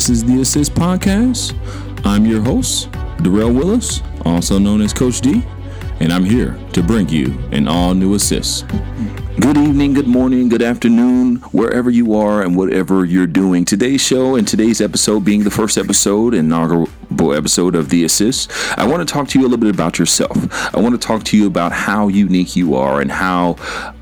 This is the Assist Podcast. I'm your host, Darrell Willis, also known as Coach D, and I'm here to bring you an all new assist. Good evening, good morning, good afternoon, wherever you are and whatever you're doing. Today's show and today's episode being the first episode, inaugural episode of The Assist, I want to talk to you a little bit about yourself. I want to talk to you about how unique you are and how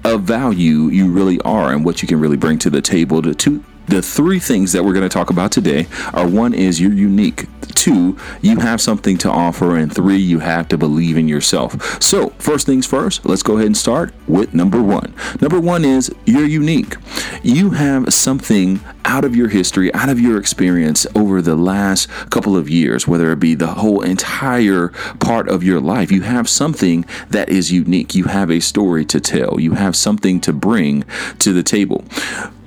of value you really are and what you can really bring to the table to, to the three things that we're going to talk about today are one is you're unique. Two you have something to offer. And three you have to believe in yourself. So first things first let's go ahead and start with number one. Number one is you're unique. You have something out of your history out of your experience over the last couple of years whether it be the whole entire part of your life. You have something that is unique. You have a story to tell. You have something to bring to the table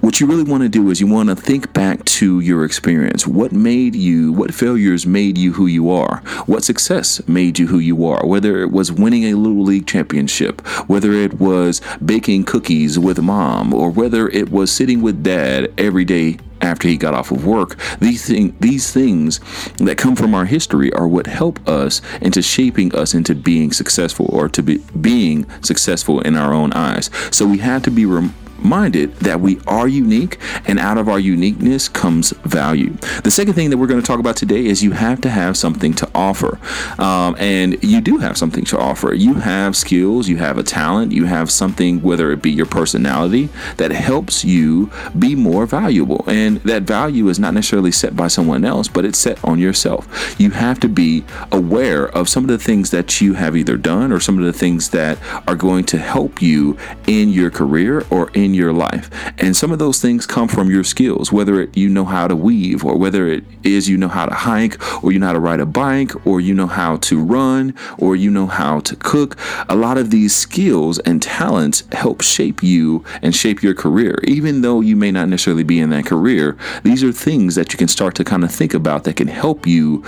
what you really want to do is you want to think back to your experience. What made you, what failures made you who you are? What success made you who you are? Whether it was winning a Little League championship, whether it was baking cookies with mom, or whether it was sitting with dad every day after he got off of work. These thing, these things that come from our history are what help us into shaping us into being successful or to be being successful in our own eyes. So we have to be rem- minded that we are unique and out of our uniqueness comes value. The second thing that we're going to talk about today is you have to have something to offer. Um, and you do have something to offer. You have skills, you have a talent, you have something, whether it be your personality, that helps you be more valuable. And that value is not necessarily set by someone else, but it's set on yourself. You have to be aware of some of the things that you have either done or some of the things that are going to help you in your career or in in your life. And some of those things come from your skills, whether it, you know how to weave, or whether it is you know how to hike, or you know how to ride a bike, or you know how to run, or you know how to cook. A lot of these skills and talents help shape you and shape your career. Even though you may not necessarily be in that career, these are things that you can start to kind of think about that can help you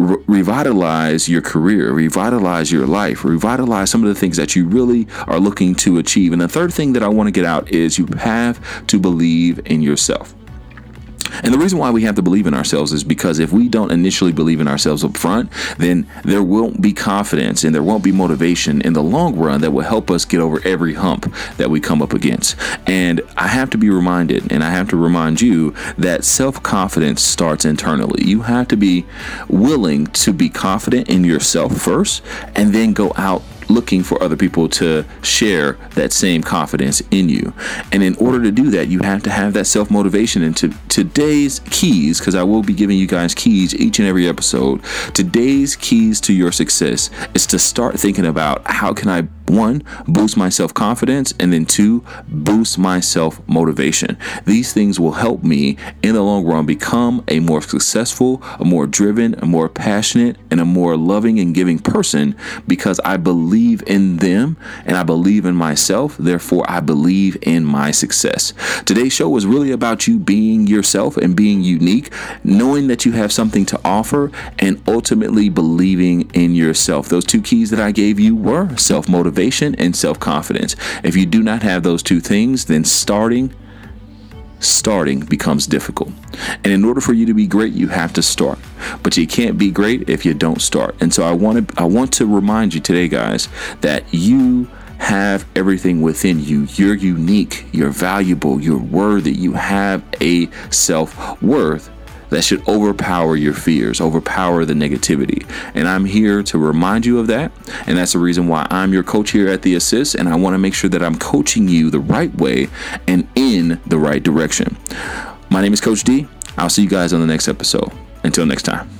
re- revitalize your career, revitalize your life, revitalize some of the things that you really are looking to achieve. And the third thing that I want to get out is you have to believe in yourself. And the reason why we have to believe in ourselves is because if we don't initially believe in ourselves up front, then there won't be confidence and there won't be motivation in the long run that will help us get over every hump that we come up against. And I have to be reminded, and I have to remind you that self confidence starts internally. You have to be willing to be confident in yourself first and then go out looking for other people to share that same confidence in you. And in order to do that, you have to have that self motivation. And to today's keys, because I will be giving you guys keys each and every episode, today's keys to your success is to start thinking about how can I one, boost my self confidence, and then two, boost my self motivation. These things will help me in the long run become a more successful, a more driven, a more passionate, and a more loving and giving person because I believe in them and I believe in myself. Therefore, I believe in my success. Today's show was really about you being yourself and being unique, knowing that you have something to offer, and ultimately believing in yourself. Those two keys that I gave you were self motivation motivation and self confidence. If you do not have those two things, then starting starting becomes difficult. And in order for you to be great, you have to start. But you can't be great if you don't start. And so I want to I want to remind you today guys that you have everything within you. You're unique, you're valuable, you're worthy. You have a self-worth that should overpower your fears, overpower the negativity. And I'm here to remind you of that. And that's the reason why I'm your coach here at The Assist. And I want to make sure that I'm coaching you the right way and in the right direction. My name is Coach D. I'll see you guys on the next episode. Until next time.